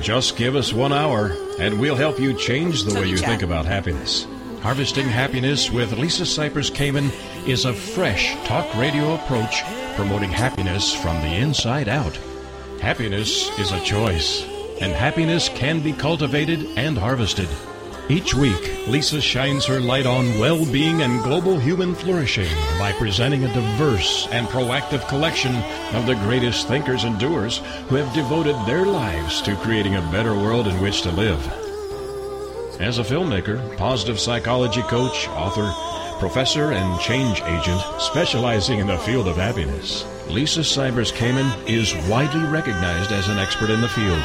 Just give us one hour, and we'll help you change the way you think about happiness. Harvesting Happiness with Lisa Cypers Kamen is a fresh talk radio approach promoting happiness from the inside out. Happiness is a choice, and happiness can be cultivated and harvested. Each week, Lisa shines her light on well being and global human flourishing by presenting a diverse and proactive collection of the greatest thinkers and doers who have devoted their lives to creating a better world in which to live. As a filmmaker, positive psychology coach, author, professor, and change agent specializing in the field of happiness, Lisa Cypers Kamen is widely recognized as an expert in the field.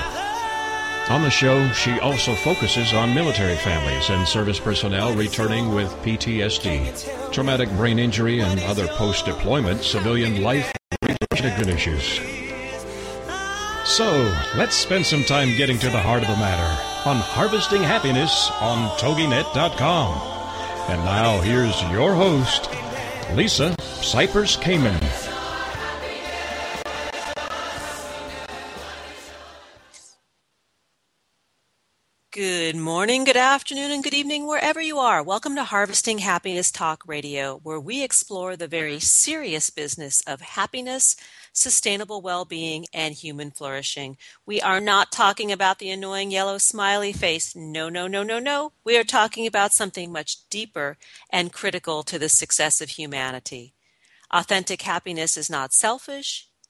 On the show, she also focuses on military families and service personnel returning with PTSD, traumatic brain injury, and other post deployment civilian life related issues. So, let's spend some time getting to the heart of the matter on Harvesting Happiness on TogiNet.com. And now, here's your host, Lisa Cypers Kamen. Good morning, good afternoon, and good evening, wherever you are. Welcome to Harvesting Happiness Talk Radio, where we explore the very serious business of happiness, sustainable well being, and human flourishing. We are not talking about the annoying yellow smiley face. No, no, no, no, no. We are talking about something much deeper and critical to the success of humanity. Authentic happiness is not selfish,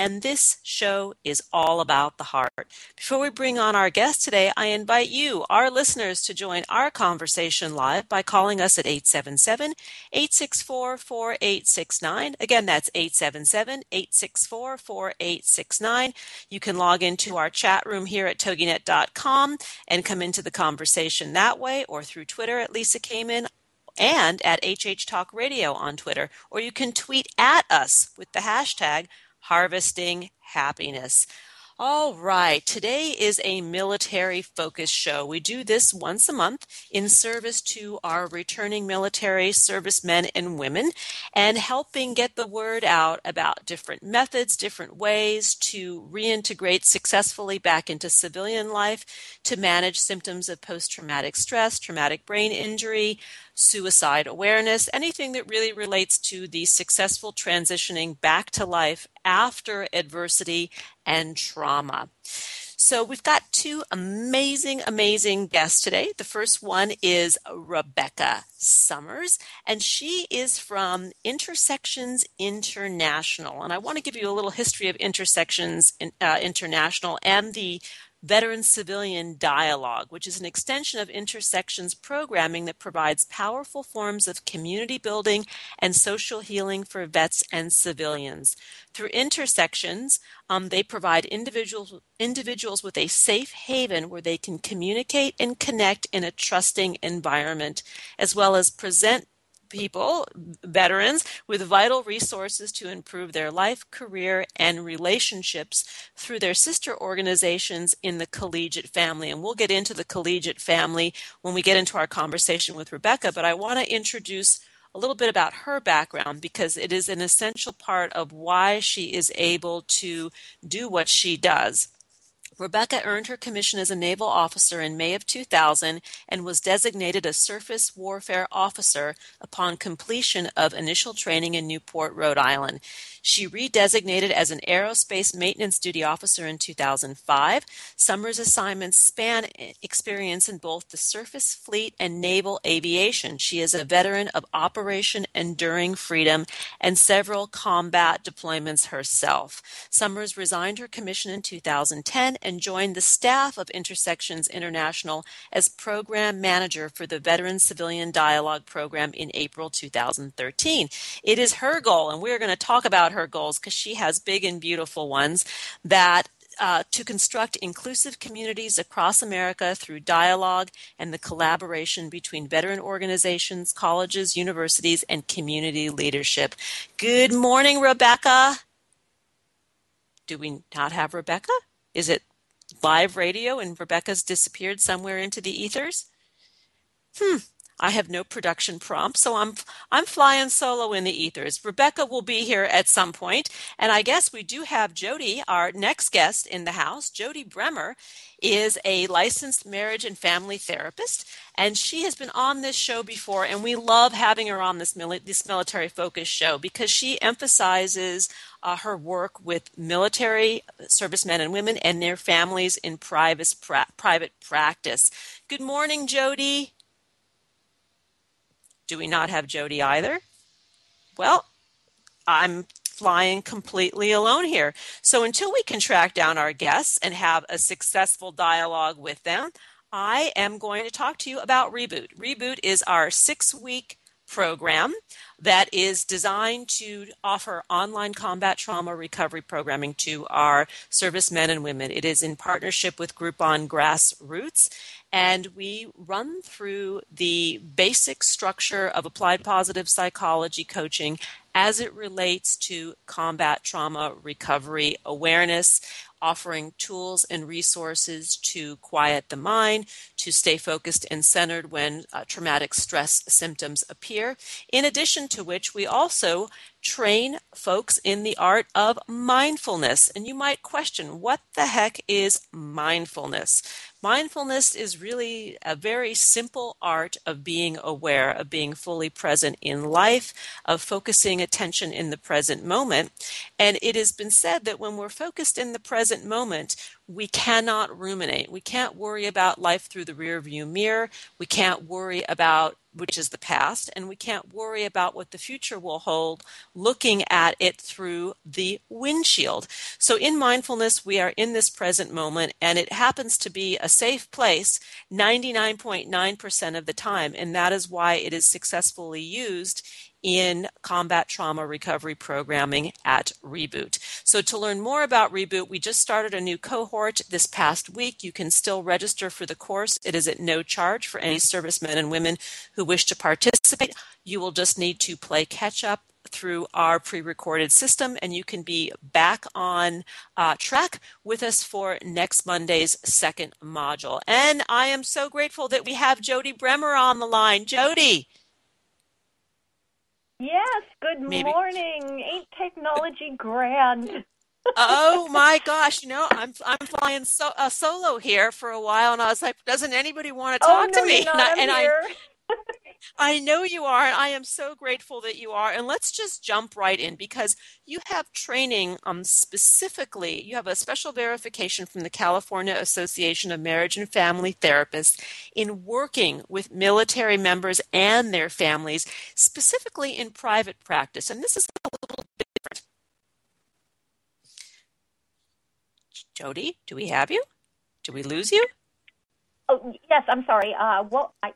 and this show is all about the heart. Before we bring on our guest today, I invite you, our listeners, to join our conversation live by calling us at 877 864 4869. Again, that's 877 864 4869. You can log into our chat room here at toginet.com and come into the conversation that way or through Twitter at Lisa Kamen and at HH Talk Radio on Twitter. Or you can tweet at us with the hashtag harvesting happiness. All right, today is a military focused show. We do this once a month in service to our returning military servicemen and women and helping get the word out about different methods, different ways to reintegrate successfully back into civilian life to manage symptoms of post traumatic stress, traumatic brain injury, suicide awareness, anything that really relates to the successful transitioning back to life after adversity and trauma. So we've got two amazing, amazing guests today. The first one is Rebecca Summers, and she is from Intersections International. And I want to give you a little history of Intersections uh, International and the Veteran Civilian Dialogue, which is an extension of Intersections programming that provides powerful forms of community building and social healing for vets and civilians. Through Intersections, um, they provide individuals, individuals with a safe haven where they can communicate and connect in a trusting environment, as well as present people, veterans, with vital resources to improve their life, career, and relationships through their sister organizations in the collegiate family. And we'll get into the collegiate family when we get into our conversation with Rebecca, but I want to introduce a little bit about her background because it is an essential part of why she is able to do what she does. Rebecca earned her commission as a naval officer in May of 2000 and was designated a surface warfare officer upon completion of initial training in Newport, Rhode Island. She redesignated as an aerospace maintenance duty officer in 2005. Summers' assignments span experience in both the surface fleet and naval aviation. She is a veteran of Operation Enduring Freedom and several combat deployments herself. Summers resigned her commission in 2010 and joined the staff of Intersections International as program manager for the Veteran Civilian Dialogue Program in April 2013. It is her goal, and we're going to talk about about her goals because she has big and beautiful ones that uh, to construct inclusive communities across America through dialogue and the collaboration between veteran organizations, colleges, universities, and community leadership. Good morning, Rebecca. Do we not have Rebecca? Is it live radio and Rebecca's disappeared somewhere into the ethers? Hmm, I have no production prompt, so I'm I'm flying solo in the ethers. Rebecca will be here at some point, and I guess we do have Jody, our next guest in the house. Jody Bremer is a licensed marriage and family therapist, and she has been on this show before, and we love having her on this mili- this military focus show because she emphasizes uh, her work with military servicemen and women and their families in private pra- private practice. Good morning, Jody. Do we not have Jody either? Well, I'm flying completely alone here. So until we can track down our guests and have a successful dialogue with them, I am going to talk to you about Reboot. Reboot is our six week program that is designed to offer online combat trauma recovery programming to our servicemen and women. It is in partnership with Groupon Grassroots, and we run through the basic structure of applied positive psychology coaching as it relates to combat trauma recovery awareness offering tools and resources to quiet the mind, to stay focused and centered when uh, traumatic stress symptoms appear. In addition to which, we also train folks in the art of mindfulness. And you might question, what the heck is mindfulness? Mindfulness is really a very simple art of being aware, of being fully present in life, of focusing attention in the present moment. And it has been said that when we're focused in the present moment, we cannot ruminate. We can't worry about life through the rearview mirror. We can't worry about which is the past, and we can't worry about what the future will hold looking at it through the windshield. So, in mindfulness, we are in this present moment, and it happens to be a safe place 99.9% of the time, and that is why it is successfully used in combat trauma recovery programming at Reboot. So, to learn more about Reboot, we just started a new cohort this past week. You can still register for the course. It is at no charge for any servicemen and women who wish to participate. You will just need to play catch up through our pre recorded system, and you can be back on uh, track with us for next Monday's second module. And I am so grateful that we have Jody Bremer on the line. Jody. Yes, good Maybe. morning. Ain't technology grand? oh my gosh! You know, I'm I'm flying so, uh, solo here for a while, and I was like, doesn't anybody want to talk oh, no, to me? and, I, and I, I know you are, and I am so grateful that you are. And let's just jump right in because you have training um, specifically, you have a special verification from the California Association of Marriage and Family Therapists in working with military members and their families, specifically in private practice. And this is a little different. Jody, do we have you? Do we lose you? Oh, yes, I'm sorry. Uh, well, I,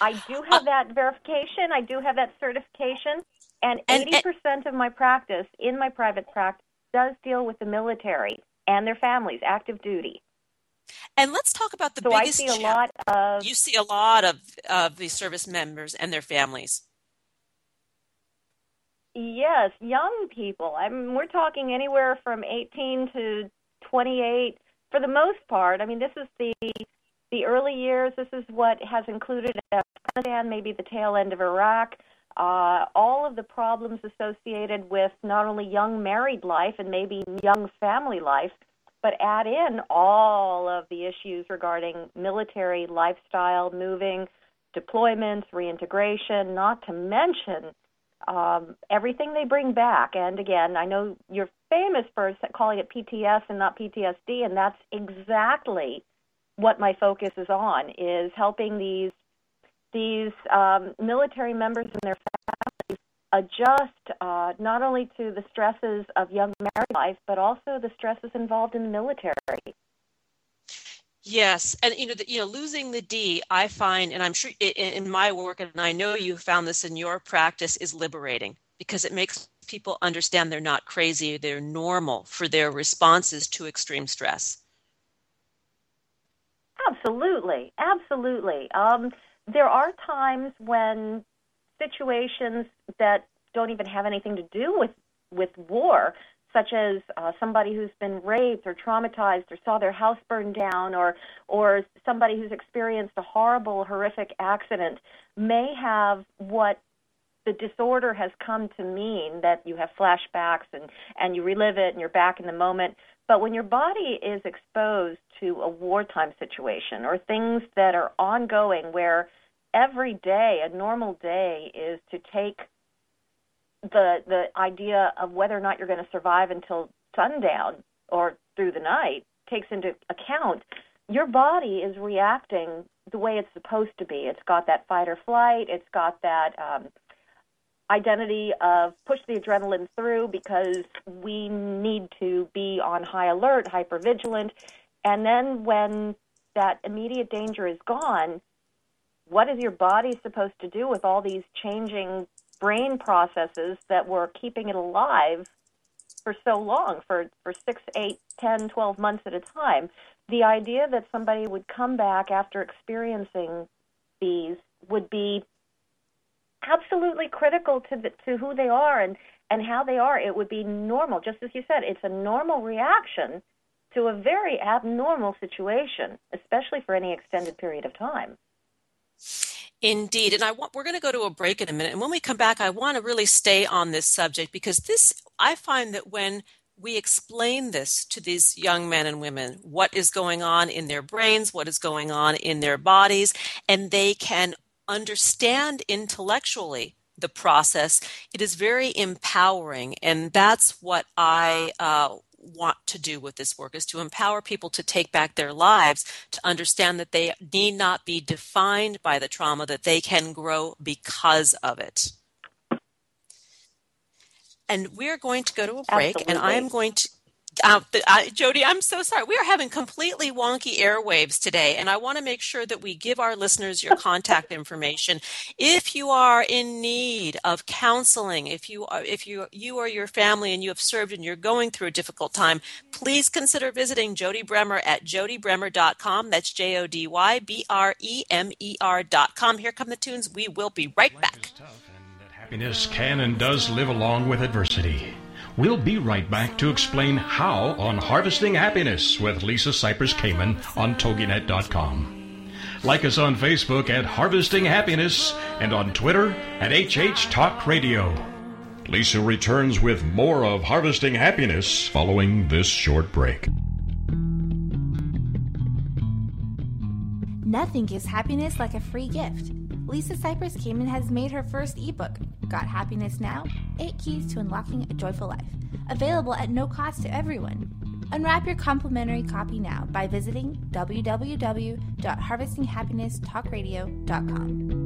I do have uh, that verification. I do have that certification. And, and 80% of my practice in my private practice does deal with the military and their families, active duty. And let's talk about the so biggest. I see a lot of. You see a lot of of the service members and their families. Yes, young people. I mean, we're talking anywhere from 18 to 28 for the most part. I mean, this is the the early years, this is what has included Afghanistan, maybe the tail end of Iraq, uh, all of the problems associated with not only young married life and maybe young family life, but add in all of the issues regarding military lifestyle, moving, deployments, reintegration, not to mention um, everything they bring back. And again, I know you're famous for calling it PTS and not PTSD, and that's exactly what my focus is on is helping these these um, military members and their families adjust uh, not only to the stresses of young married life, but also the stresses involved in the military. Yes, and you know, the, you know, losing the D, I find, and I'm sure in, in my work, and I know you found this in your practice, is liberating because it makes people understand they're not crazy, they're normal for their responses to extreme stress? Absolutely, absolutely. Um, there are times when situations that don't even have anything to do with with war, such as uh, somebody who's been raped or traumatized or saw their house burned down, or or somebody who's experienced a horrible, horrific accident, may have what the disorder has come to mean that you have flashbacks and and you relive it and you're back in the moment but when your body is exposed to a wartime situation or things that are ongoing where every day, a normal day, is to take the the idea of whether or not you're going to survive until sundown or through the night takes into account, your body is reacting the way it's supposed to be. It's got that fight or flight. It's got that um, identity of push the adrenaline through because we need to be on high alert, hyper vigilant. And then when that immediate danger is gone, what is your body supposed to do with all these changing brain processes that were keeping it alive for so long, for, for six, eight, ten, twelve months at a time? The idea that somebody would come back after experiencing these would be absolutely critical to the, to who they are and and how they are. It would be normal, just as you said. It's a normal reaction to a very abnormal situation, especially for any extended period of time. Indeed, and I want we're going to go to a break in a minute, and when we come back, I want to really stay on this subject because this I find that when we explain this to these young men and women what is going on in their brains, what is going on in their bodies, and they can understand intellectually the process, it is very empowering. And that's what I uh, want to do with this work is to empower people to take back their lives, to understand that they need not be defined by the trauma, that they can grow because of it. And we're going to go to a break, Absolutely. and I am going to uh, Jody, I'm so sorry. We are having completely wonky airwaves today, and I want to make sure that we give our listeners your contact information. If you are in need of counseling, if you are, if you you or your family and you have served and you're going through a difficult time, please consider visiting Jody Bremer at jodybremer.com. That's J O D Y B R E M E R.com. Here come the tunes. We will be right back. Is tough and Happiness can and does live along with adversity. We'll be right back to explain how on Harvesting Happiness with Lisa Cypers Kamen on TogiNet.com. Like us on Facebook at Harvesting Happiness and on Twitter at HH Talk Radio. Lisa returns with more of Harvesting Happiness following this short break. Nothing gives happiness like a free gift. Lisa Cypers Kamen has made her first ebook, Got Happiness Now? 8 Keys to Unlocking a Joyful Life, available at no cost to everyone. Unwrap your complimentary copy now by visiting www.harvestinghappinesstalkradio.com.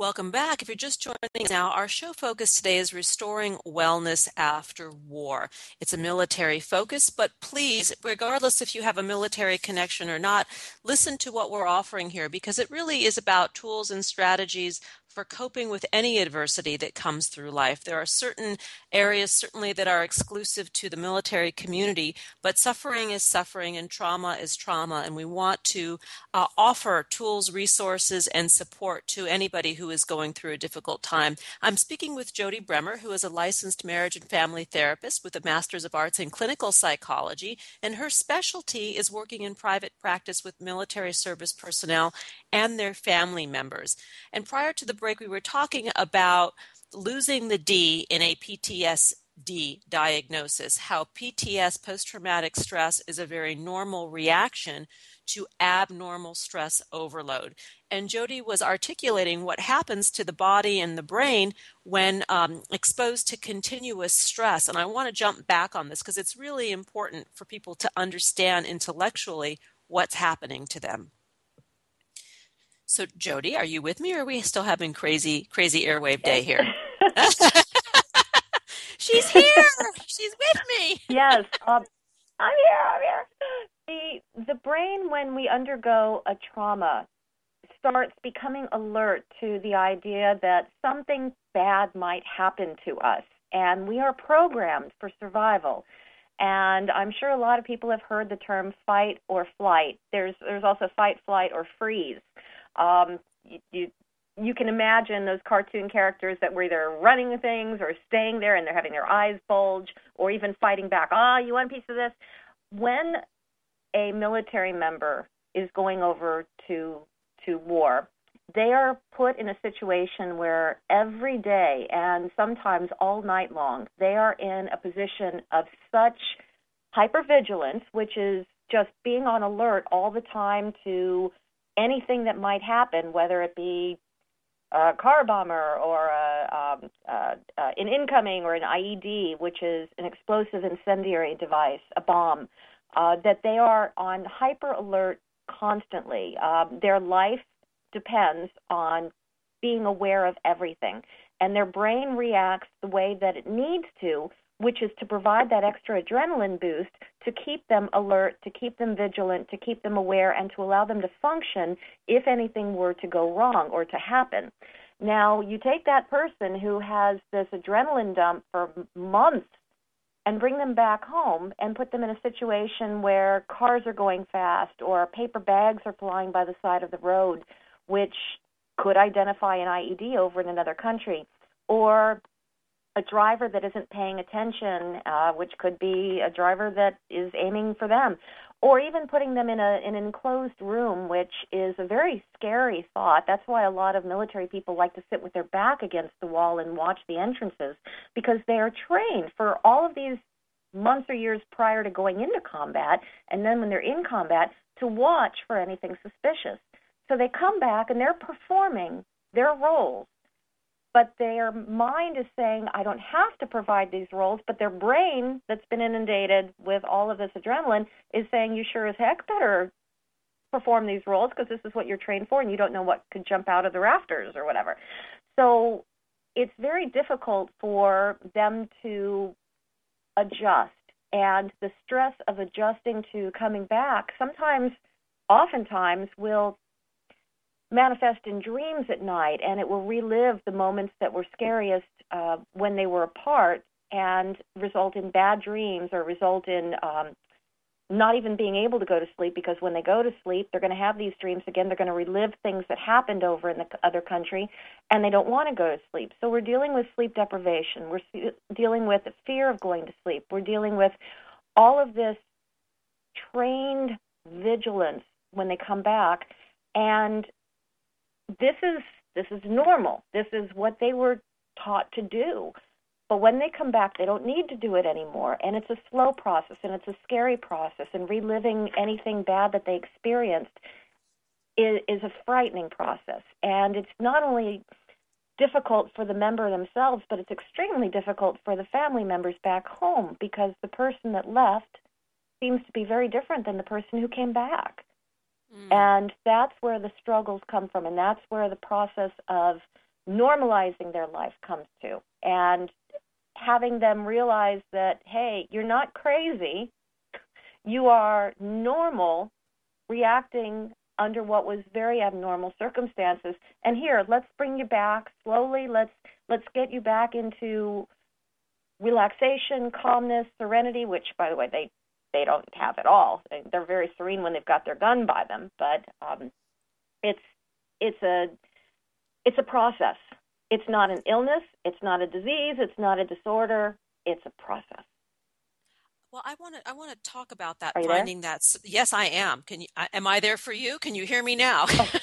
Welcome back. If you're just joining us now, our show focus today is restoring wellness after war. It's a military focus, but please, regardless if you have a military connection or not, listen to what we're offering here because it really is about tools and strategies for coping with any adversity that comes through life. There are certain areas, certainly, that are exclusive to the military community, but suffering is suffering and trauma is trauma. And we want to uh, offer tools, resources, and support to anybody who is going through a difficult time. I'm speaking with Jody Bremer, who is a licensed marriage and family therapist with a Master's of Arts in Clinical Psychology, and her specialty is working in private practice with military service personnel and their family members. And prior to the break, we were talking about losing the D in a PTSD diagnosis, how PTS, post traumatic stress, is a very normal reaction to abnormal stress overload. And Jody was articulating what happens to the body and the brain when um, exposed to continuous stress. And I want to jump back on this because it's really important for people to understand intellectually what's happening to them. So, Jody, are you with me, or are we still having crazy, crazy airwave day here? She's here. She's with me. yes, um, I'm here. I'm here. The the brain, when we undergo a trauma, starts becoming alert to the idea that something bad might happen to us, and we are programmed for survival. And I'm sure a lot of people have heard the term fight or flight. There's there's also fight, flight, or freeze. Um, you, you you can imagine those cartoon characters that were either running things or staying there and they're having their eyes bulge or even fighting back. Ah, oh, you want a piece of this? When a military member is going over to to war, they are put in a situation where every day and sometimes all night long they are in a position of such hypervigilance, which is just being on alert all the time to anything that might happen, whether it be a car bomber or a, um, uh, uh, an incoming or an IED, which is an explosive incendiary device, a bomb, uh, that they are on hyper alert constantly. Um, their life depends on being aware of everything, and their brain reacts the way that it needs to which is to provide that extra adrenaline boost to keep them alert, to keep them vigilant, to keep them aware, and to allow them to function if anything were to go wrong or to happen. Now, you take that person who has this adrenaline dump for months and bring them back home and put them in a situation where cars are going fast or paper bags are flying by the side of the road, which could identify an IED over in another country, or a driver that isn't paying attention, uh, which could be a driver that is aiming for them, or even putting them in, a, an enclosed room, which is a very scary thought. That's why a lot of military people like to sit with their back against the wall and watch the entrances because they are trained for all of these months or years prior to going into combat, and then when they're in combat, to watch for anything suspicious. So they come back and they're performing their roles but their mind is saying, I don't have to provide these roles, but their brain, that's been inundated with all of this adrenaline, is saying, You sure as heck better perform these roles because this is what you're trained for and you don't know what could jump out of the rafters or whatever. So it's very difficult for them to adjust. And the stress of adjusting to coming back sometimes, oftentimes, will manifest in dreams at night, and it will relive the moments that were scariest uh, when they were apart, and result in bad dreams or result in um, not even being able to go to sleep because when they go to sleep, they're going to have these dreams again. They're going to relive things that happened over in the other country, and they don't want to go to sleep. So we're dealing with sleep deprivation. We're dealing with fear of going to sleep. We're dealing with all of this trained vigilance when they come back, and this is this is normal. This is what they were taught to do. But when they come back, they don't need to do it anymore. And it's a slow process and it's a scary process. And reliving anything bad that they experienced is, is a frightening process. And it's not only difficult for the member themselves, but it's extremely difficult for the family members back home because the person that left seems to be very different than the person who came back. Mm. And that's where the struggles come from, and that's where the process of normalizing their life comes to. And having them realize that, hey, you're not crazy, you are normal reacting under what was very abnormal circumstances. And here, let's bring you back slowly. Let's let's get you back into relaxation, calmness, serenity, which by the way they they don't have at all. They're very serene when they've got their gun by them, but um, it's it's a it's a process. It's not an illness. It's not a disease. It's not a disorder. It's a process. Well, I want to I want to talk about that Are you finding that yes, I am. Can you am I there for you? Can you hear me now? Oh.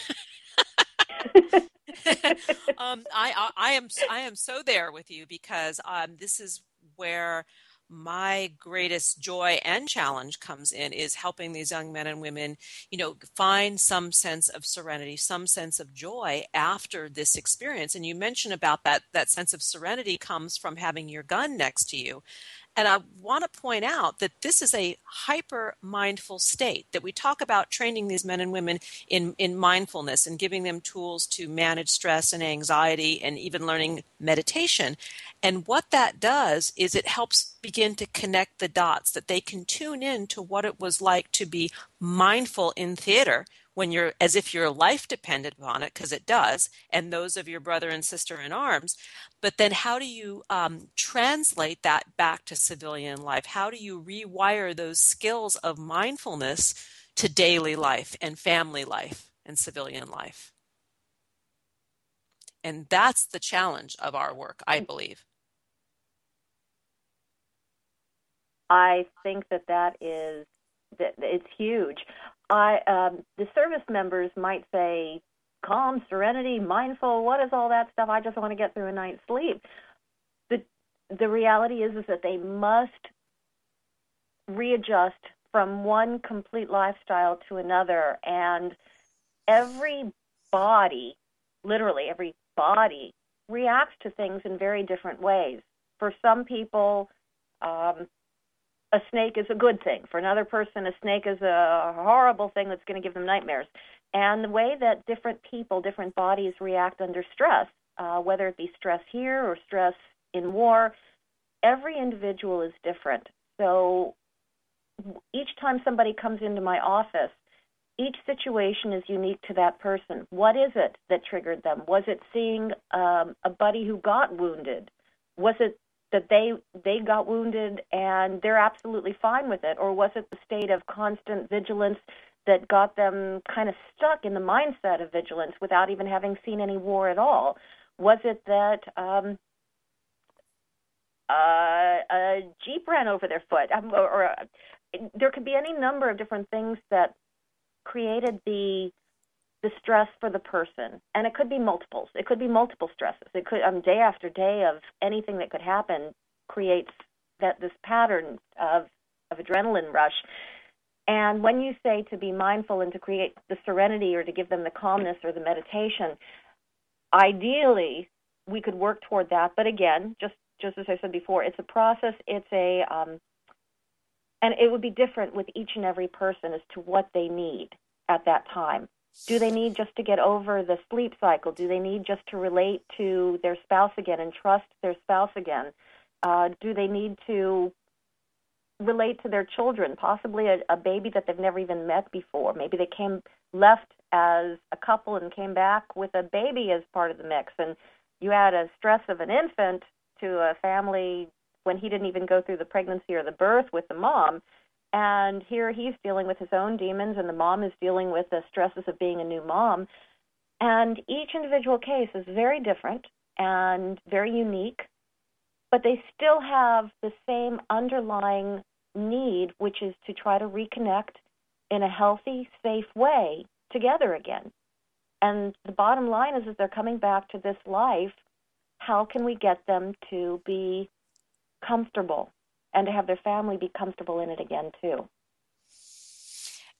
um, I, I, I am I am so there with you because um, this is where my greatest joy and challenge comes in is helping these young men and women you know find some sense of serenity some sense of joy after this experience. And you mentioned about that that sense of serenity comes from having your gun next to you and I want to point out that this is a hyper mindful state, that we talk about training these men and women in, in mindfulness and giving them tools to manage stress and anxiety and even learning meditation. And what that does is it helps begin to connect the dots, that they can tune in to what it was like to be mindful in theater when you're as if your life depended upon it because it does and those of your brother and sister in arms but then how do you um, translate that back to civilian life? How do you rewire those skills of mindfulness to daily life and family life and civilian life? And that's the challenge of our work i believe. I think that that is that it's huge I um, the service members might say calm, serenity, mindful. What is all that stuff? I just want to get through a night's sleep. The the reality is is that they must readjust from one complete lifestyle to another, and every body, literally every body, reacts to things in very different ways. For some people, um, a snake is a good thing. For another person, a snake is a horrible thing that's going to give them nightmares. And the way that different people, different bodies react under stress, uh, whether it be stress here or stress in war, every individual is different. So each time somebody comes into my office, each situation is unique to that person. What is it that triggered them? Was it seeing um, a buddy who got wounded? Was it that they they got wounded and they're absolutely fine with it? Or was it the state of constant vigilance that got them kind of stuck in the mindset of vigilance without even having seen any war at all? Was it that um uh, a jeep ran over their foot? Um, or, or uh, there could be any number of different things that created the the stress for the person. And it could be multiples. It could be multiple stresses. It could um, day after day of anything that could happen creates that this pattern of of adrenaline rush. And when you say to be mindful and to create the serenity or to give them the calmness or the meditation ideally we could work toward that. But again just just as i said before it's a process. It's a um, and it would be different with each and every person as to what they need at that time do they need just to get over the sleep cycle? Do they need just to relate to their spouse again and trust their spouse again? Uh, do they need to relate to their children, possibly a, a baby that they've never even met before? Maybe they came left as a couple and came back with a baby as part of the mix, and you add a stress of an infant to a family when he didn't even go through the pregnancy or the birth with the mom and here he's dealing with his own demons, and the mom is dealing with the stresses of being a new mom. And each individual case is very different and very unique, but they still have the same underlying need, which is to try to reconnect in a healthy, safe way together again. And the bottom line is, is they're coming back to this life. How can we get them to be comfortable and to have their family be comfortable in it again too.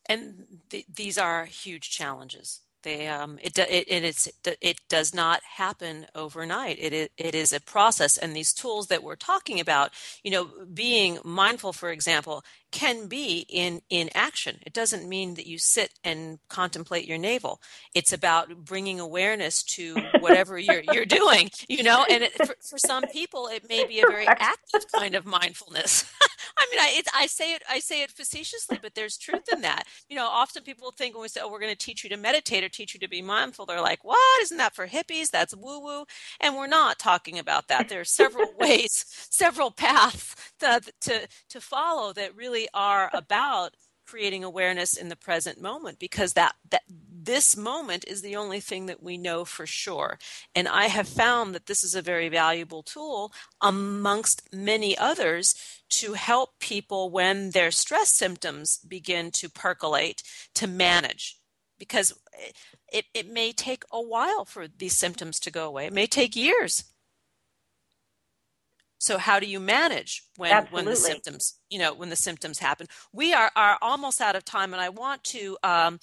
And th- these are huge challenges. They, um, it, it, it, it does not happen overnight. It, it is a process. And these tools that we're talking about, you know, being mindful, for example, can be in, in action. It doesn't mean that you sit and contemplate your navel. It's about bringing awareness to whatever you're, you're doing, you know, and it, for, for some people, it may be a very active kind of mindfulness. I mean, I, I say it, I say it facetiously, but there's truth in that. You know, often people think when we say, "Oh, we're going to teach you to meditate or teach you to be mindful," they're like, "What? Isn't that for hippies? That's woo woo." And we're not talking about that. There are several ways, several paths to, to to follow that really are about creating awareness in the present moment because that that this moment is the only thing that we know for sure. And i have found that this is a very valuable tool amongst many others to help people when their stress symptoms begin to percolate to manage because it, it may take a while for these symptoms to go away. It may take years so how do you manage when Absolutely. when the symptoms you know when the symptoms happen? We are are almost out of time and i want to um,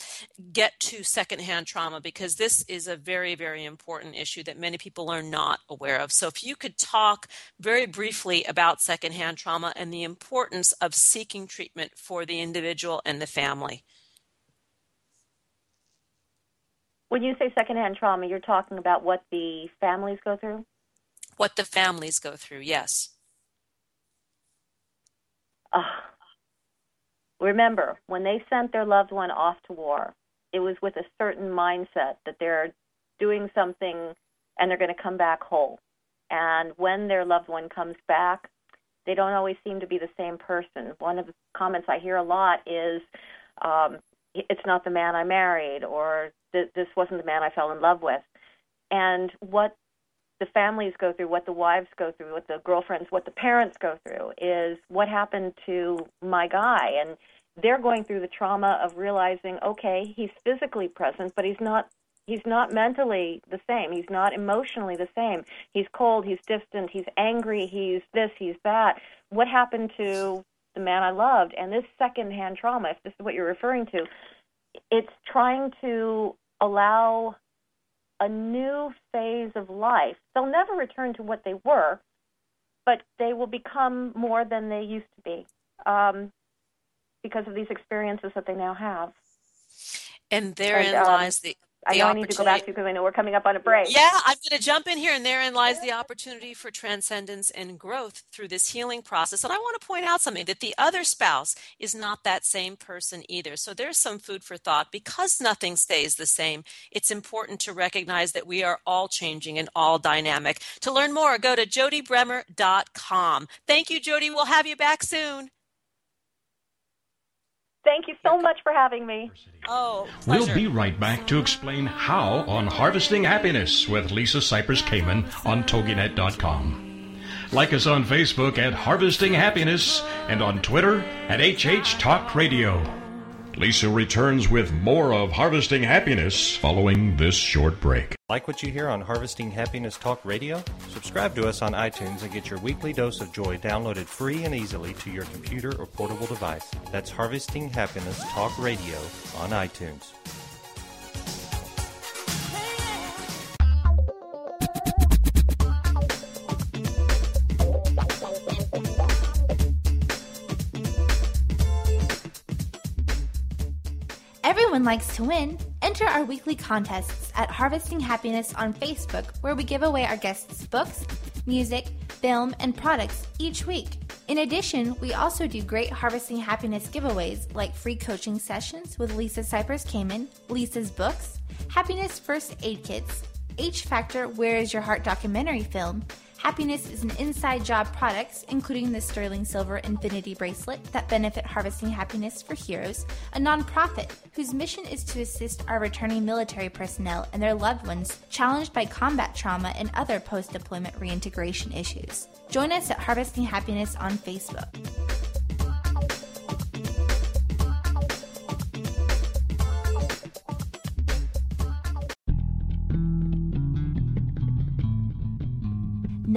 get to secondhand trauma because this is a very very important issue that many people are not aware of. So if you could talk very briefly about secondhand trauma and the importance of seeking treatment for the individual and the family. When you say secondhand trauma you're talking about what the families go through what the families go through. Yes. Uh, remember, when they sent their loved one off to war, it was with a certain mindset that they're doing something and they're going to come back whole. And when their loved one comes back, they don't always seem to be the same person. One of the comments I hear a lot is, um, "It's not the man I married," or "This wasn't the man I fell in love with." And what the families go through, what the wives go through, what the girlfriends, what the parents go through is what happened to my guy. And they're going through the trauma of realizing, okay, he's physically present, but he's not he's not mentally the same. He's not emotionally the same. He's cold, he's distant, he's angry, he's this, he's that. What happened to the man I loved? And this secondhand trauma, if this is what you're referring to, it's trying to allow a new phase of life. They'll never return to what they were, but they will become more than they used to be um, because of these experiences that they now have. And therein and, um, lies the I know I need to go back to because I know we're coming up on a break. Yeah, I'm going to jump in here, and therein lies the opportunity for transcendence and growth through this healing process. And I want to point out something that the other spouse is not that same person either. So there's some food for thought. Because nothing stays the same, it's important to recognize that we are all changing and all dynamic. To learn more, go to jodybremer.com. Thank you, Jody. We'll have you back soon. Thank you so much for having me. Oh, pleasure. We'll be right back to explain how on Harvesting Happiness with Lisa Cypers Kamen on TogiNet.com. Like us on Facebook at Harvesting Happiness and on Twitter at HH Talk Radio. Lisa returns with more of Harvesting Happiness following this short break. Like what you hear on Harvesting Happiness Talk Radio? Subscribe to us on iTunes and get your weekly dose of joy downloaded free and easily to your computer or portable device. That's Harvesting Happiness Talk Radio on iTunes. Everyone likes to win. Enter our weekly contests at Harvesting Happiness on Facebook, where we give away our guests books, music, film, and products each week. In addition, we also do great Harvesting Happiness giveaways like free coaching sessions with Lisa Cypers Kamen, Lisa's books, Happiness First Aid Kits, H Factor Where Is Your Heart documentary film, Happiness is an inside job products, including the Sterling Silver Infinity Bracelet that benefit Harvesting Happiness for Heroes, a nonprofit whose mission is to assist our returning military personnel and their loved ones challenged by combat trauma and other post deployment reintegration issues. Join us at Harvesting Happiness on Facebook.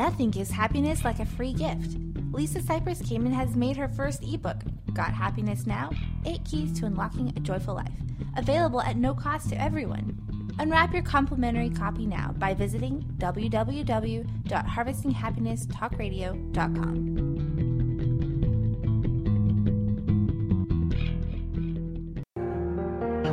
Nothing gives happiness like a free gift. Lisa Cypers Kamen has made her first ebook, Got Happiness Now? 8 Keys to Unlocking a Joyful Life, available at no cost to everyone. Unwrap your complimentary copy now by visiting www.harvestinghappinesstalkradio.com.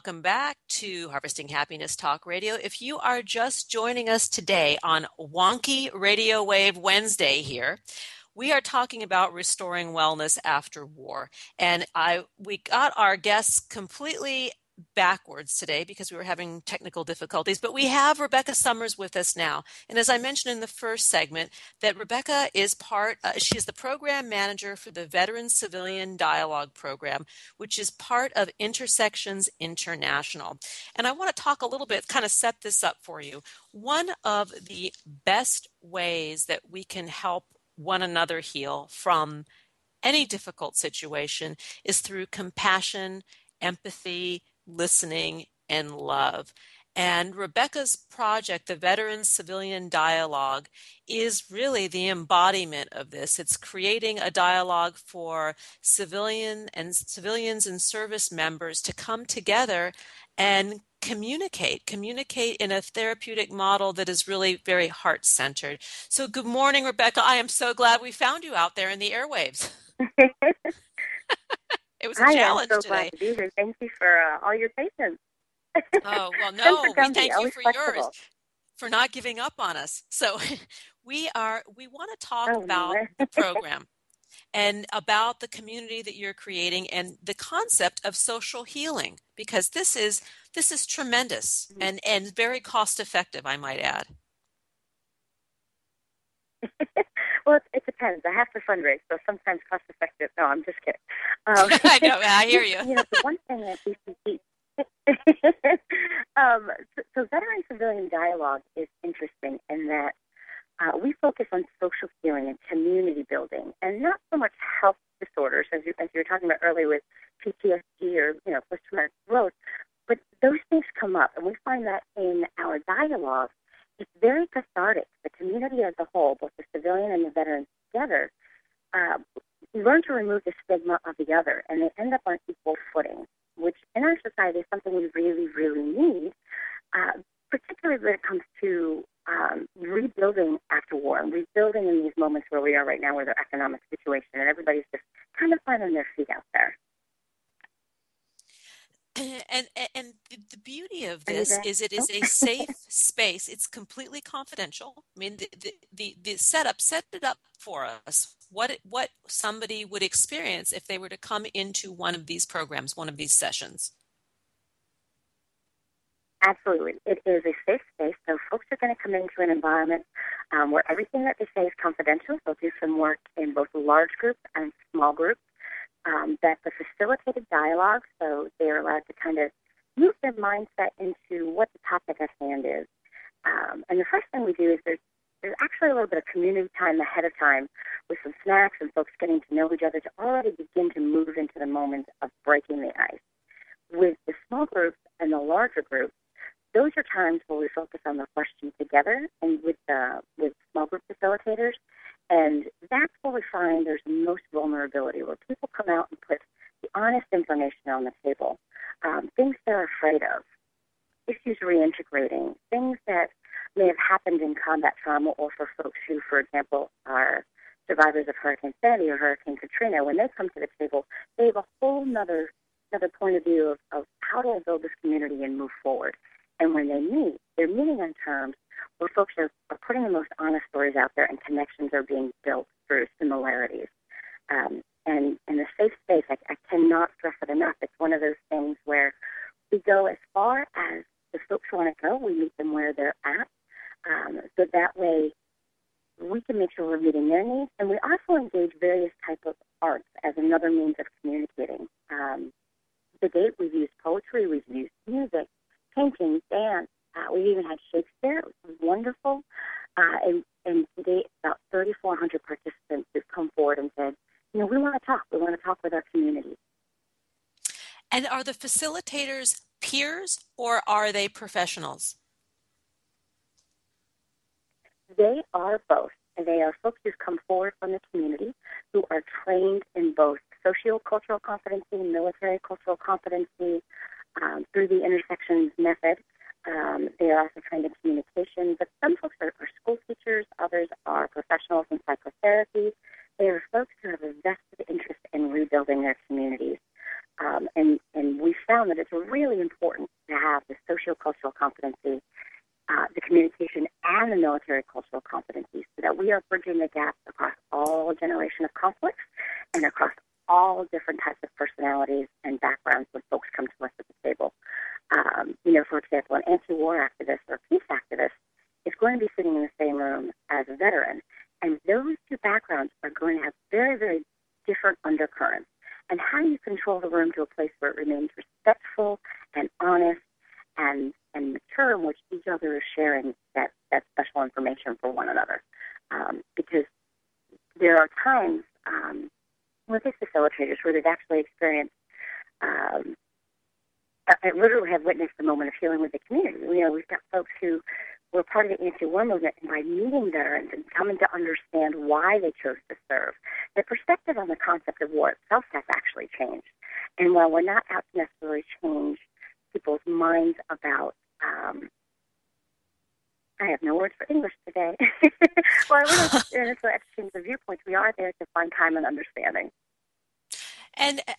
Welcome back to Harvesting Happiness Talk Radio. If you are just joining us today on Wonky Radio Wave Wednesday here, we are talking about restoring wellness after war. And I we got our guests completely backwards today because we were having technical difficulties, but we have Rebecca Summers with us now. And as I mentioned in the first segment, that Rebecca is part, uh, is the program manager for the Veteran Civilian Dialogue Program, which is part of Intersections International. And I want to talk a little bit, kind of set this up for you. One of the best ways that we can help one another heal from any difficult situation is through compassion, empathy, listening, and love. And Rebecca's project, the Veteran Civilian Dialogue, is really the embodiment of this. It's creating a dialogue for civilian and civilians and service members to come together and communicate, communicate in a therapeutic model that is really very heart centered. So, good morning, Rebecca. I am so glad we found you out there in the airwaves. It was a challenge I'm so today. glad to be here. Thank you for uh, all your patience. Oh, well, no, we thank you for yours for not giving up on us. So we are we want to talk Oh, about the program and about the community that you're creating and the concept of social healing because this is this is tremendous Mm-hmm. and and very cost effective, I might add. well, it, it depends. I have to fundraise, so sometimes cost effective. No, I'm just kidding. Um, I know, I hear you. You know, the one thing that BCP, um, so, so veteran civilian dialogue is interesting in that uh, we focus on social healing and community building, and not so much health disorders as you as you were talking about earlier with PTSD or you know post traumatic growth. But those things come up, and we find that in our dialogue, it's very cathartic. The community as a whole, both the civilian and the veterans together, uh, learn to remove the stigma of the other, and they end up on equal footing, which in our society is something we really, really need, uh, particularly when it comes to um, rebuilding after war and rebuilding in these moments where we are right now with our economic situation, and everybody's just kind of finding their feet out there. and and- the beauty of this is it is a safe space it's completely confidential i mean the, the the the setup set it up for us what what somebody would experience if they were to come into one of these programs one of these sessions Absolutely. It is a safe space, so folks are going to come into an environment um, where everything that they say is confidential. They'll do some work in both large groups and small groups. Um, a facilitated dialogue, so they're allowed to kind of move their mindset into what the topic at hand is. Um, and the first thing we do is there's, there's actually a little bit of community time ahead of time with some snacks and folks getting to know each other to already begin to move into the moment of breaking the ice. With the small groups and the larger groups, those are times where we focus on the question together and with the with small group facilitators, and that's where we find there's the most vulnerability, where people come out and put the honest information on the table, um, things they're afraid of, issues reintegrating, things that may have happened in combat trauma, or for folks who, for example, are survivors of Hurricane Sandy or Hurricane Katrina. When they come to the table, they have a whole nother another point of view of, of how I build this community and move forward. And when they meet, they're meeting on terms where folks are, are putting the most honest stories out there and connections are being built through similarities. Um, and in a safe space, I, I cannot stress it enough. It's one of those things where we go as far as the folks want to go. We meet them where they're at. Um, so that way we can make sure we're meeting their needs. And we also engage various types of arts as another means of communicating. Um, to date, we've used poetry, we've used music, painting, dance. Uh, we even had Shakespeare. It was wonderful. Uh, and, and to date, about 3,400 participants have come forward and said, you know, we want to talk. We want to talk with our community. and are the facilitators peers or are they professionals they are both. And they are folks who've come forward from the community who are trained in both socio-cultural competency, military cultural competency, um, through the intersections method. Um, they are also trained in communication, but some folks are, are school teachers, others are professionals in psychotherapy. They are folks who have a vested interest in rebuilding their communities. Um, and, and we found that it's really important to have the socio-cultural competency, uh, the communication, and the military cultural competencies so that we are bridging the gap across all generation of conflicts and across all different types of personalities and backgrounds when folks come to us at the table. Um, you know, for example, an anti-war activist or peace activist is going to be sitting in the same room as a veteran, and those two backgrounds are going to have very, very different undercurrents. And how you control the room to a place where it remains respectful and honest and and mature in which each other is sharing that, that special information for one another? Um, because there are times um, with these facilitators where they've actually experienced, um, I literally have witnessed the moment of healing with the community. You know, we've got folks who were part of the anti-war movement, and by meeting veterans and coming to understand why they chose to serve, their perspective on the concept of war itself has actually changed. And while we're not out to necessarily change people's minds about um, I have no words for English today. well, we're not there to exchange the viewpoints. We are there to find time and understanding. And uh,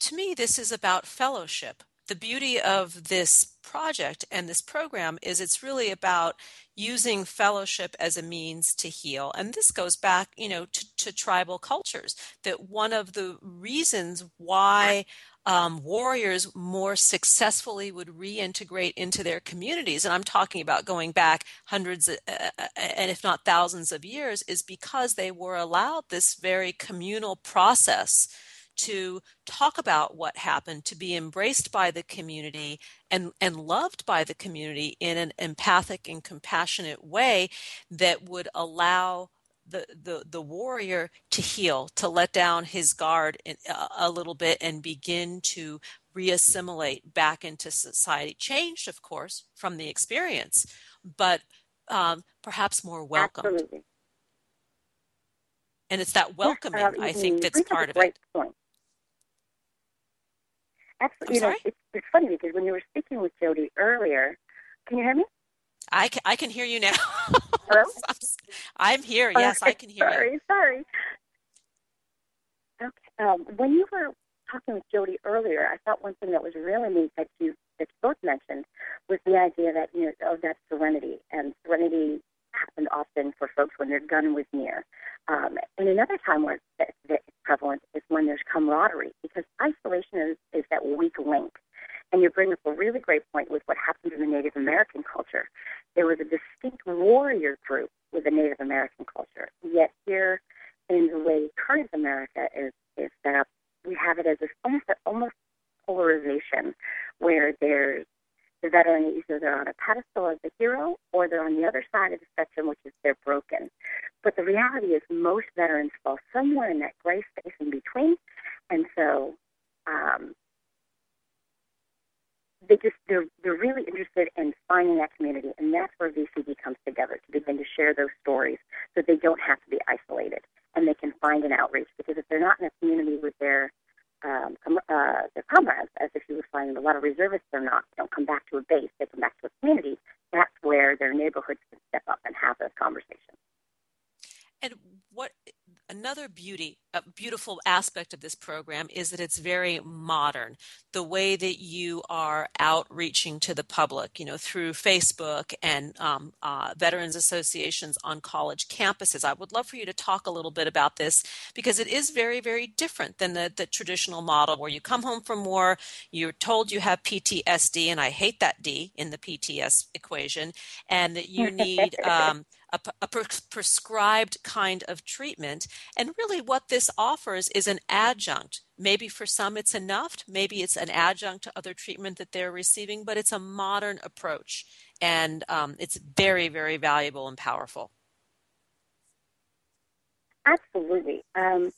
to me, this is about fellowship. The beauty of this project and this program is it's really about using fellowship as a means to heal. And this goes back, you know, to, to tribal cultures. That one of the reasons why um, warriors more successfully would reintegrate into their communities, and I'm talking about going back hundreds uh, uh, uh, and if not thousands of years, is because they were allowed this very communal process to talk about what happened, to be embraced by the community and, and loved by the community in an empathic and compassionate way that would allow the, the, the warrior to heal, to let down his guard in, uh, a little bit and begin to reassimilate back into society. Changed, of course, from the experience, but um, perhaps more. Absolutely. And it's that welcoming, uh, I think, that's part of it. Point. Absolutely. You know, it's, it's funny because when you were speaking with Jody earlier, can you hear me? I can, I can hear you now. Hello? I'm here. Yes, okay, I can hear sorry, you. Sorry, sorry. Okay. Um, when you were talking with Jody earlier, I thought one thing that was really neat that you that you both mentioned was the idea that you know of that serenity and serenity happened often for folks when their gun was near. Um, and another time where that, that is prevalent is when there's camaraderie because isolation is, is that weak link and you bring up a really great point with what happened in the Native American culture. There was a distinct warrior group with the Native American culture. Yet here, in the way current America is, is set up, we have it as a, almost almost polarization, where there's the veteran either they're on a pedestal as a hero or they're on the other side of the spectrum, which is they're broken. But the reality is most veterans fall somewhere in that gray space in between, and so um, they just they're they're really interested in finding that community, and that's where VCD comes together to begin to share those stories, so they don't have to be isolated and they can find an outreach. Because if they're not in a community with their um, uh, their comrades, as if you would find a lot of reservists, they're not. They don't come back to a base; they come back to a community. That's where their neighborhoods can step up and have those conversations. And what another beauty, a beautiful aspect of this program is that it's very modern. The way that you are outreaching to the public, you know, through Facebook and um, uh, veterans associations on college campuses. I would love for you to talk a little bit about this because it is very, very different than the, the traditional model where you come home from war, you're told you have PTSD, and I hate that D in the PTS equation, and that you need um, a, a pre- prescribed kind of treatment. And really, what this offers is an adjunct. Maybe for some it's enough, maybe it's an adjunct to other treatment that they're receiving, but it's a modern approach. And um, it's very, very valuable and powerful. Absolutely. Um,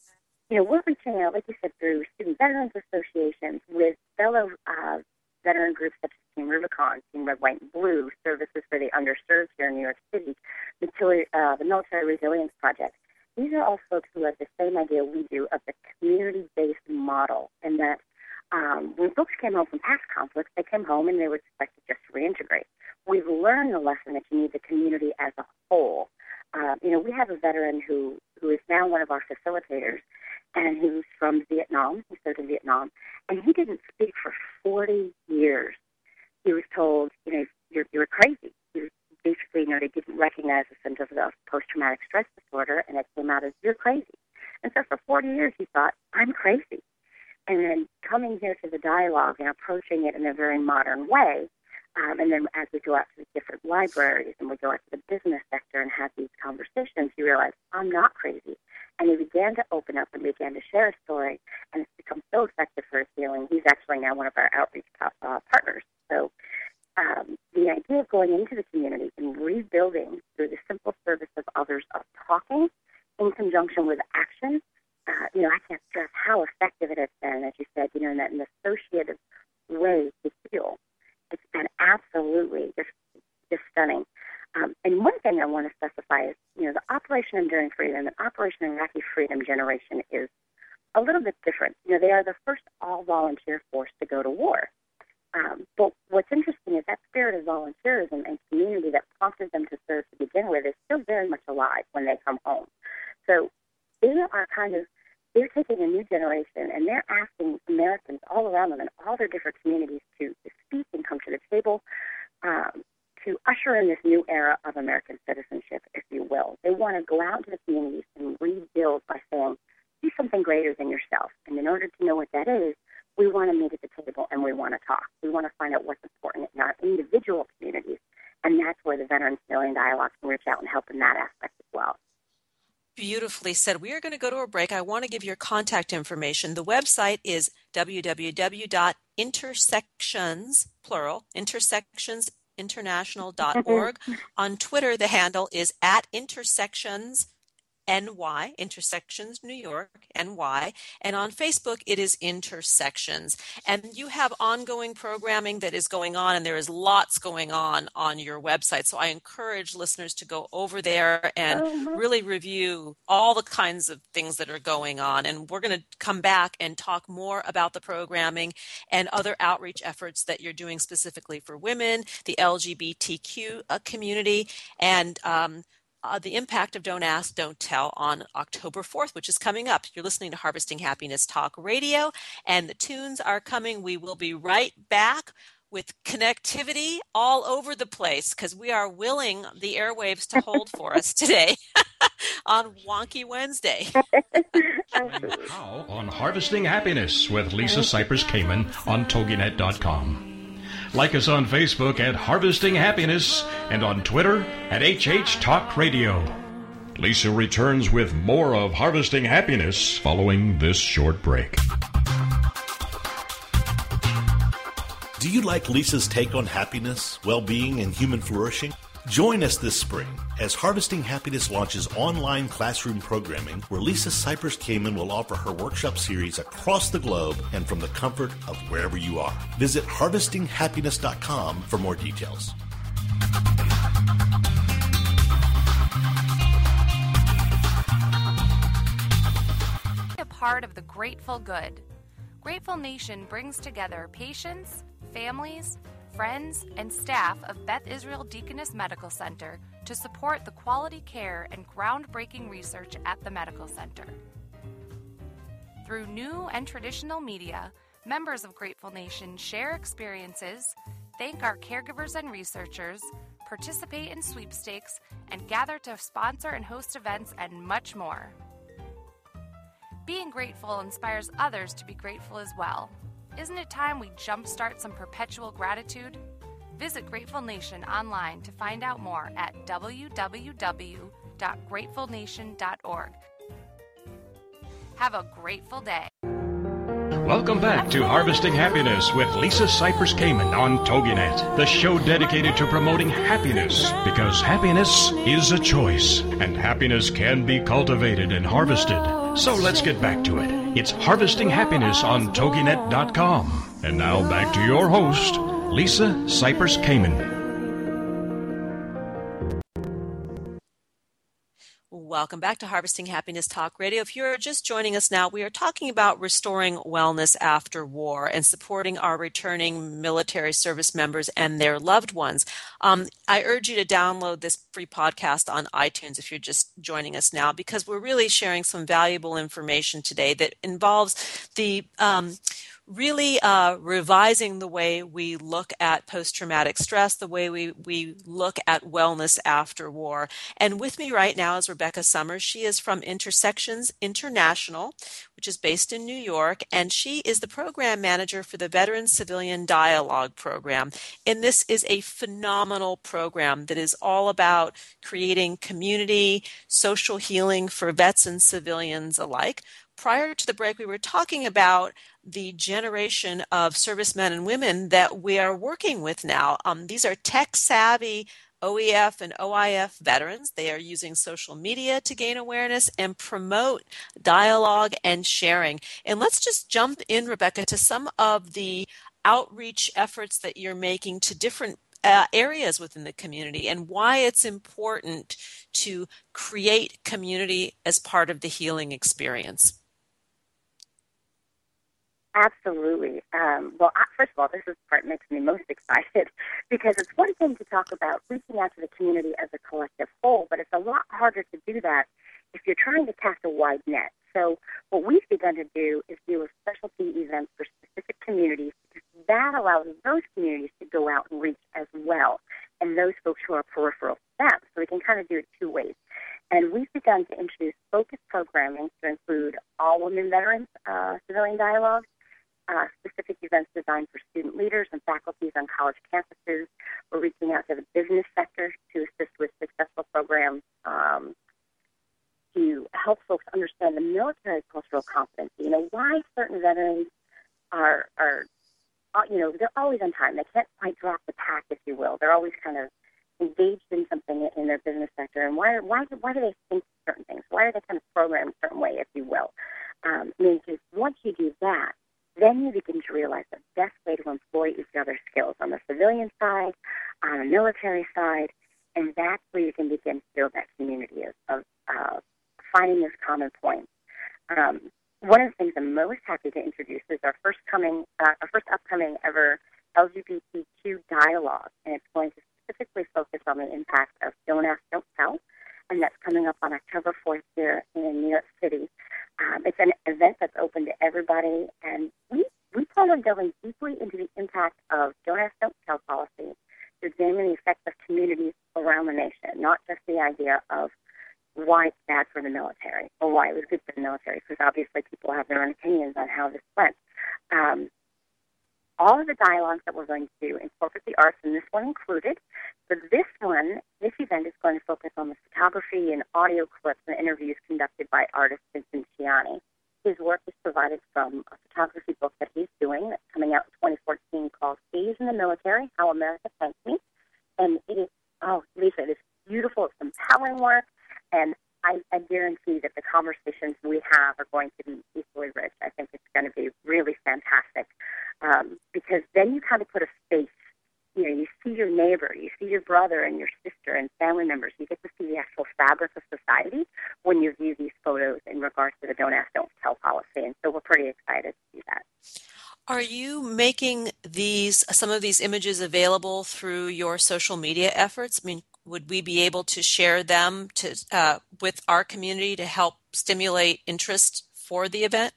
you know, we're reaching out, like you said, through student veterans associations with fellow uh, veteran groups such as Team Rubicon, Team Red, White, and Blue, services for the underserved here in New York City, material, uh, the Military Resilience Project. These are all folks who have the same idea we do of the community-based model, and that um, when folks came home from past conflicts, they came home and they were expected just to reintegrate. We've learned the lesson that you need the community as a whole. Uh, you know, we have a veteran who who is now one of our facilitators, and who's from Vietnam. He served in Vietnam, and he didn't speak for 40 years. He was told, you know, you're you're crazy. Was basically, you know, they didn't recognize the symptoms of post-traumatic stress disorder, and it came out as you're crazy. And so for 40 years, he thought, I'm crazy. And then coming here to the dialogue and approaching it in a very modern way, um, and then as we go out to the different libraries and we go out to the business sector and have these conversations, you realize I'm not crazy. And he began to open up and began to share a story, and it's become so effective for his healing. He's actually now one of our outreach uh, partners. So um, the idea of going into the community and rebuilding through the simple service of others of talking in conjunction with action, uh, you know, I can't stress how effective it has been, as you said, you know, in that an associative way to heal. It's been absolutely just, just stunning. Um, and one thing I want to specify is, you know, the Operation Enduring Freedom and Operation Iraqi Freedom Generation is a little bit different. You know, they are the first all-volunteer force to go to war. Um, but what's interesting is that spirit of volunteerism and community that prompted them to serve to begin with is still very much alive when they come home. So they are kind of they're taking a new generation and they're asking Americans all around them in all their different communities to, to speak and come to the table um, to usher in this new era of American citizenship, if you will. They want to go out into the communities and rebuild by saying, do something greater than yourself. And in order to know what that is, we want to meet at the table and we want to talk. We want to find out what's important in our individual communities. And that's where the Veterans Healing Dialogue can reach out and help in that aspect as well. Beautifully said. We are going to go to a break. I want to give your contact information. The website is www.intersections, plural, intersectionsinternational.org. On Twitter, the handle is at intersections NY, Intersections New York, NY. And on Facebook, it is Intersections. And you have ongoing programming that is going on, and there is lots going on on your website. So I encourage listeners to go over there and uh-huh. really review all the kinds of things that are going on. And we're going to come back and talk more about the programming and other outreach efforts that you're doing specifically for women, the LGBTQ uh, community, and um, uh, the impact of Don't Ask, Don't Tell on October 4th, which is coming up. You're listening to Harvesting Happiness Talk Radio, and the tunes are coming. We will be right back with connectivity all over the place because we are willing the airwaves to hold for us today on Wonky Wednesday. How on Harvesting Happiness with Lisa Cypers Kamen on TogiNet.com. Like us on Facebook at Harvesting Happiness and on Twitter at HH Talk Radio. Lisa returns with more of Harvesting Happiness following this short break. Do you like Lisa's take on happiness, well being, and human flourishing? Join us this spring as Harvesting Happiness launches online classroom programming where Lisa Cypers Kamen will offer her workshop series across the globe and from the comfort of wherever you are. Visit harvestinghappiness.com for more details. A part of the Grateful Good. Grateful Nation brings together patients, families, friends, and staff of Beth Israel Deaconess Medical Center to support the quality care and groundbreaking research at the medical center. Through new and traditional media, members of Grateful Nation share experiences, thank our caregivers and researchers, participate in sweepstakes, and gather to sponsor and host events and much more. Being grateful inspires others to be grateful as well. Isn't it time we jumpstart some perpetual gratitude? Visit Grateful Nation online to find out more at www.gratefulnation.org. Have a grateful day. Welcome back to Harvesting Happiness with Lisa Cypers Kamen on TogiNet, the show dedicated to promoting happiness because happiness is a choice and happiness can be cultivated and harvested. So let's get back to it. It's Harvesting Happiness on TogiNet.com. And now back to your host, Lisa Cypers Kamen. Welcome back to Harvesting Happiness Talk Radio. If you're just joining us now, we are talking about restoring wellness after war and supporting our returning military service members and their loved ones. Um, I urge you to download this free podcast on iTunes if you're just joining us now, because we're really sharing some valuable information today that involves the um, really uh, revising the way we look at post traumatic stress, the way we, we look at wellness after war. And with me right now is Rebecca Summers. She is from Intersections International, which is based in New York, and she is the program manager for the Veteran Civilian Dialogue Program. And this is a phenomenal program that is all about creating community, social healing for vets and civilians alike prior to the break, we were talking about the generation of servicemen and women that we are working with now. Um, these are tech savvy OEF and OIF veterans. They are using social media to gain awareness and promote dialogue and sharing. And let's just jump in, Rebecca, to some of the outreach efforts that you're making to different uh, areas within the community and why it's important to create community as part of the healing experience. Absolutely. Um, well, first of all, this is part that makes me most excited because it's one thing to talk about reaching out to the community as a collective whole, but it's a lot harder to do that if you're trying to cast a wide net. So, what we've begun to do is do a specialty event for specific communities because that allows those communities to go out and reach as well, and those folks who are peripheral to them. So, we can kind of do it two ways. And we've begun to introduce focused programming to include all women veterans uh, civilian dialogue uh, specific events designed for student leaders and faculties on college campuses. We're reaching out to the business sector to assist with successful programs um, to help folks understand the military cultural competency. You know, why certain veterans are, are uh, you know, they're always on time. They can't quite drop the pack, if you will. They're always kind of engaged in something in their business sector. And why, why, why do they think certain things? Why are they kind of programmed a certain way, if you will? Um, I mean, once you do that, then you begin to realize the best way to employ each other's skills on the civilian side, on the military side, and that's where you can begin to build that community of, of uh, finding those common points. Um, one of the things I'm most happy to introduce is our first coming, uh, our first upcoming ever LGBTQ dialogue, and it's going to specifically focus on the impact of Don't Ask, Don't Tell, and that's coming up on October 4th here in New York City. Um, it's an event that's open to everybody, and we, we plan on delving deeply into the impact of Don't Ask, Don't Tell policy to examine the effects of communities around the nation, not just the idea of why it's bad for the military or why it was good for the military, because obviously people have their own opinions on how this went. Um, all of the dialogues that we're going to do incorporate the arts, and this one included. For this one, this event is going to focus on the photography and audio clips and interviews conducted by artist Vincent Cianni. His work is provided from a photography book that he's doing that's coming out in 2014 called Gays in the Military How America Thanks Me. And it is, oh, Lisa, it is beautiful, it's compelling work, and I, I guarantee that the conversations we have are going to be equally rich. I think it's going to be really fantastic um, because then you kind of put a face. You know, you see your neighbor, you see your brother and your sister and family members. You get to see the actual fabric of society when you view these photos in regards to the don't ask, don't tell policy. And so we're pretty excited to see that. Are you making these some of these images available through your social media efforts? I mean, would we be able to share them to uh, with our community to help stimulate interest for the event?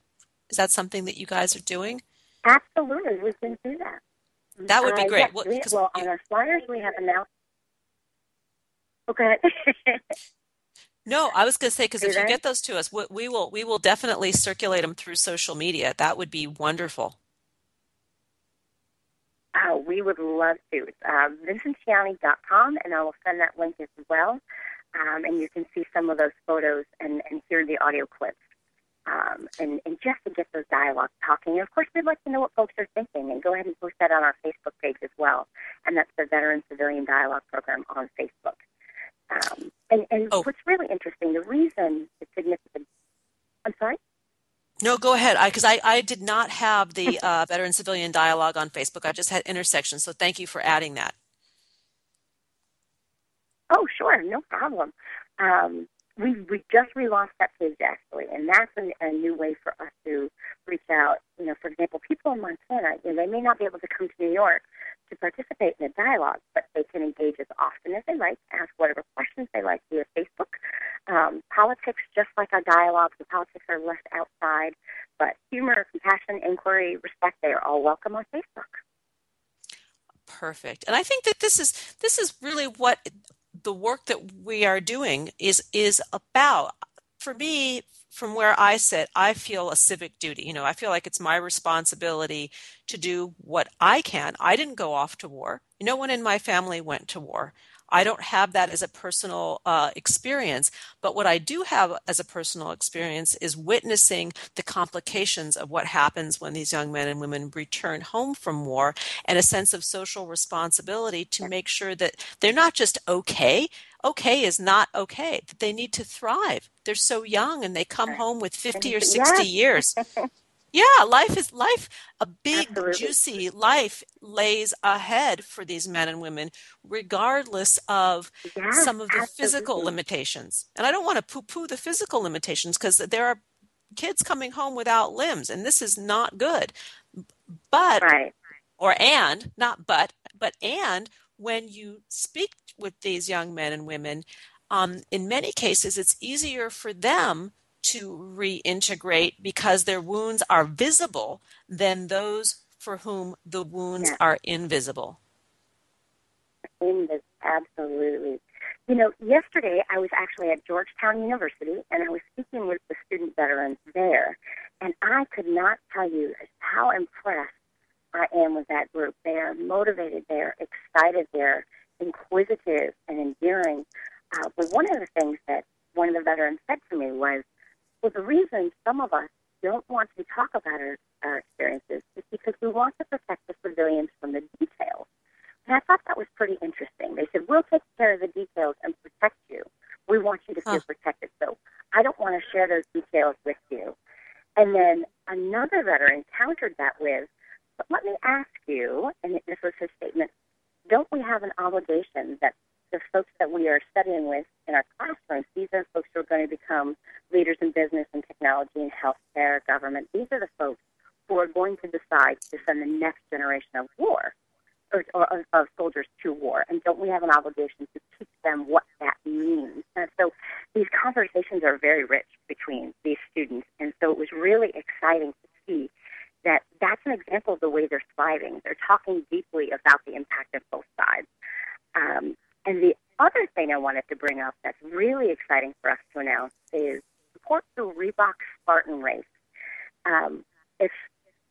Is that something that you guys are doing? Absolutely, we can do that. That would be uh, great. Yes, well, we, well, on our flyers, we have announced. Okay. no, I was going to say because if you get those to us, we, we will we will definitely circulate them through social media. That would be wonderful. Oh, we would love to. Uh, VincentCianni.com, and I will send that link as well. Um, and you can see some of those photos and, and hear the audio clips. Um, and, and just to get those dialogues talking. And of course, we'd like to know what folks are thinking, and go ahead and post that on our Facebook page as well. And that's the Veteran Civilian Dialogue Program on Facebook. Um, and and oh. what's really interesting, the reason it's significant. I'm sorry. No, go ahead. Because I, I, I, did not have the uh, Veteran Civilian Dialogue on Facebook. I just had Intersection. So thank you for adding that. Oh, sure. No problem. Um, we we just relaunched that page actually, and that's a, a new way for us to reach out. You know, for example, people in Montana, you know, they may not be able to come to New York to participate in a dialogue, but they can engage as often as they like, ask whatever questions they like via Facebook. Um, politics, just like our dialogues, the politics are left outside, but humor, compassion, inquiry, respect, they are all welcome on Facebook. Perfect. And I think that this is this is really what the work that we are doing is is about for me from where I sit, I feel a civic duty. You know, I feel like it's my responsibility to do what I can. I didn't go off to war. No one in my family went to war. I don't have that as a personal uh, experience, but what I do have as a personal experience is witnessing the complications of what happens when these young men and women return home from war and a sense of social responsibility to make sure that they're not just okay. Okay is not okay. That they need to thrive. They're so young and they come home with 50 or 60 years. Yeah, life is life. A big, Absolutely. juicy life lays ahead for these men and women, regardless of yes, some of the absolutely. physical limitations. And I don't want to poo poo the physical limitations because there are kids coming home without limbs, and this is not good. But, right. or and, not but, but and when you speak with these young men and women, um, in many cases, it's easier for them to reintegrate because their wounds are visible than those for whom the wounds are invisible. Invisible, absolutely. You know, yesterday I was actually at Georgetown University and I was speaking with the student veterans there, and I could not tell you how impressed I am with that group. They are motivated, they're excited, they're inquisitive and endearing. Uh, but one of the things that one of the veterans said to me was, well, the reason some of us don't want to talk about our, our experiences is because we want to protect the civilians from the details. And I thought that was pretty interesting. They said, we'll take care of the details and protect you. We want you to feel huh. protected. So I don't want to share those details with you. And then another veteran countered that with, but let me ask you, and this was his statement, don't we have an obligation that the folks that we are studying with in our classrooms, these are folks who are going to become leaders in business and technology and healthcare, government. These are the folks who are going to decide to send the next generation of war or, or of soldiers to war. And don't we have an obligation to teach them what that means? And so these conversations are very rich between these students. And so it was really exciting to see that that's an example of the way they're thriving. They're talking deeply about the impact of both sides. And the other thing I wanted to bring up that's really exciting for us to announce is support the Reebok Spartan Race. Um, if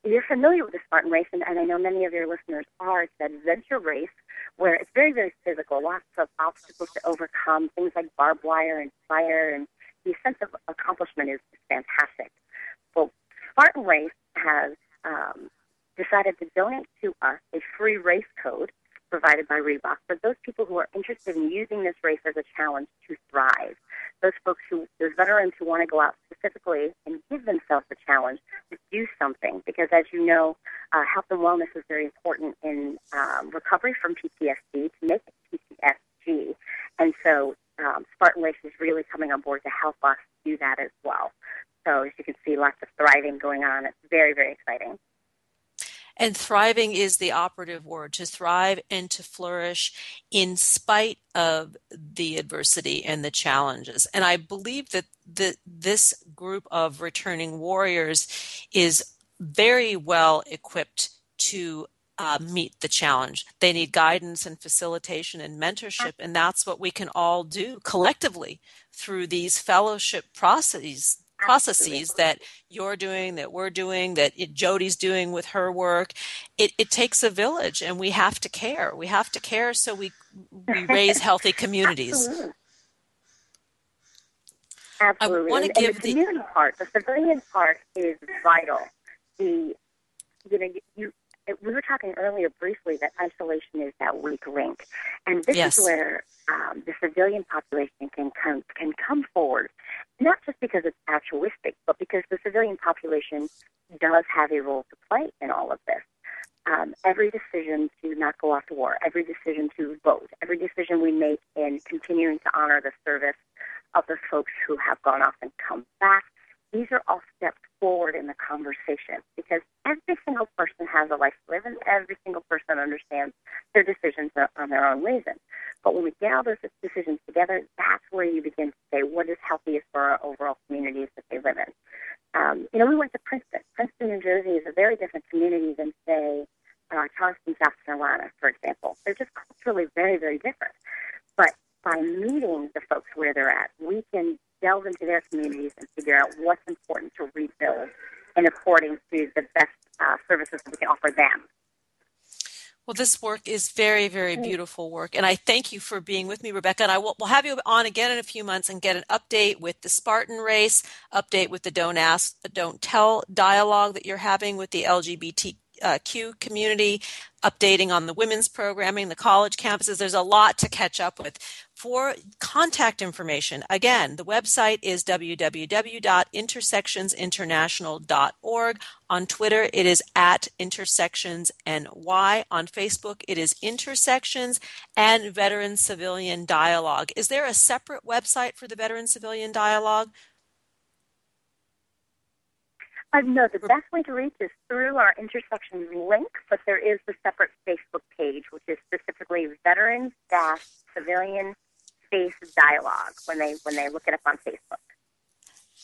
you're familiar with the Spartan Race, and, and I know many of your listeners are, it's an adventure race where it's very, very physical, lots of obstacles to overcome, things like barbed wire and fire, and the sense of accomplishment is, is fantastic. Well, Spartan Race has um, decided to donate to us a free race code provided by Reebok for those people who are interested in using this race as a challenge to thrive. Those folks who, those veterans who want to go out specifically and give themselves a challenge to do something, because as you know, uh, health and wellness is very important in um, recovery from PTSD to make it PTSD. And so um, Spartan Race is really coming on board to help us do that as well. So as you can see, lots of thriving going on. It's very, very exciting. And thriving is the operative word to thrive and to flourish in spite of the adversity and the challenges. And I believe that the, this group of returning warriors is very well equipped to uh, meet the challenge. They need guidance and facilitation and mentorship, and that's what we can all do collectively through these fellowship processes processes that you're doing, that we're doing, that it, Jody's doing with her work. It, it takes a village, and we have to care. We have to care so we we raise healthy communities. Absolutely. I want to give the, the community part, the civilian part is vital. The you know you we were talking earlier briefly that isolation is that weak link, and this yes. is where um, the civilian population can come can come forward, not just because it's altruistic, but because the civilian population does have a role to play in all of this. Um, every decision to not go off to war, every decision to vote, every decision we make in continuing to honor the service of the folks who have gone off and come back. These are all steps forward in the conversation because every single person has a life to live and every single person understands their decisions on their own reason. But when we get all those decisions together, that's where you begin what is healthiest for our overall communities that they live in. Um, you know, we went to Princeton. Princeton, New Jersey is a very different community than, say, uh, Charleston, South Carolina, for example. They're just culturally very, very different. But by meeting the folks where they're at, we can delve into their communities and figure out what's important to rebuild and according to the best uh, services we can offer them. Well, this work is very, very beautiful work. And I thank you for being with me, Rebecca. And I will we'll have you on again in a few months and get an update with the Spartan race, update with the Don't Ask, Don't Tell dialogue that you're having with the LGBT uh, Q community, updating on the women's programming, the college campuses. There's a lot to catch up with. For contact information, again, the website is www.intersectionsinternational.org. On Twitter, it is at intersections and y. On Facebook, it is intersections and veteran civilian dialogue. Is there a separate website for the veteran civilian dialogue? Uh, no, the best way to reach is through our intersection link, but there is the separate Facebook page, which is specifically veterans dash civilian space dialogue when they when they look it up on Facebook.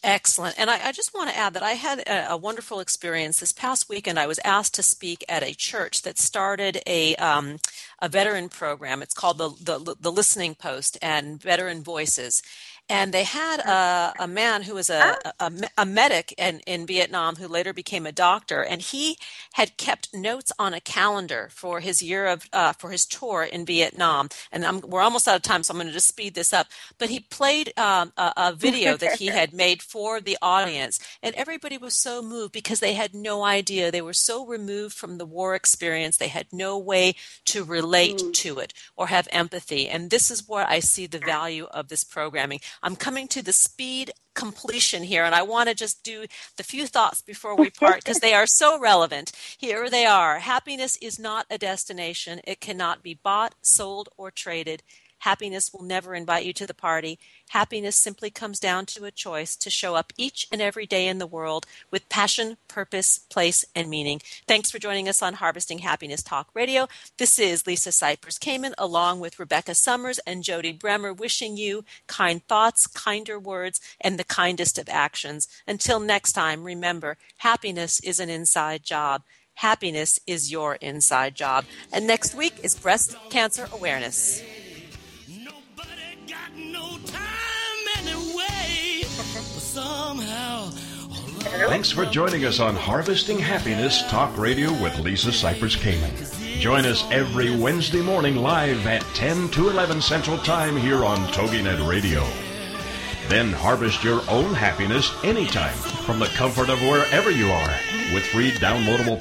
Excellent. And I, I, just want to add that I had a, a, wonderful experience this past weekend. I was asked to speak at a church that started a um, a veteran program. It's called the, the the Listening Post and Veteran Voices and they had a, a man who was a, a, a medic in, in Vietnam who later became a doctor, and he had kept notes on a calendar for his year of uh, for his tour in Vietnam. And I'm, we're almost out of time, so I'm going to just speed this up. But he played um, a, a video that he had made for the audience, and everybody was so moved because they had no idea. They were so removed from the war experience, they had no way to relate mm. to it or have empathy. And this is where I see the value of this programming. I'm coming to the speed completion here, and I want to just do the few thoughts before we part because they are so relevant. Here they are. Happiness is not a destination, it cannot be bought, sold, or traded. Happiness will never invite you to the party. Happiness simply comes down to a choice to show up each and every day in the world with passion, purpose, place, and meaning. Thanks for joining us on Harvesting Happiness Talk Radio. This is Lisa Cypers Kamen along with Rebecca Summers and Jody Bremer wishing you kind thoughts, kinder words, and the kindest of actions. Until next time, remember, happiness is an inside job. Happiness is your inside job. And next week is Breast Cancer Awareness. Thanks for joining us on Harvesting Happiness Talk Radio with Lisa Cypers Kamen. Join us every Wednesday morning live at 10 to 11 Central Time here on TogiNet Radio. Then harvest your own happiness anytime from the comfort of wherever you are with free downloadable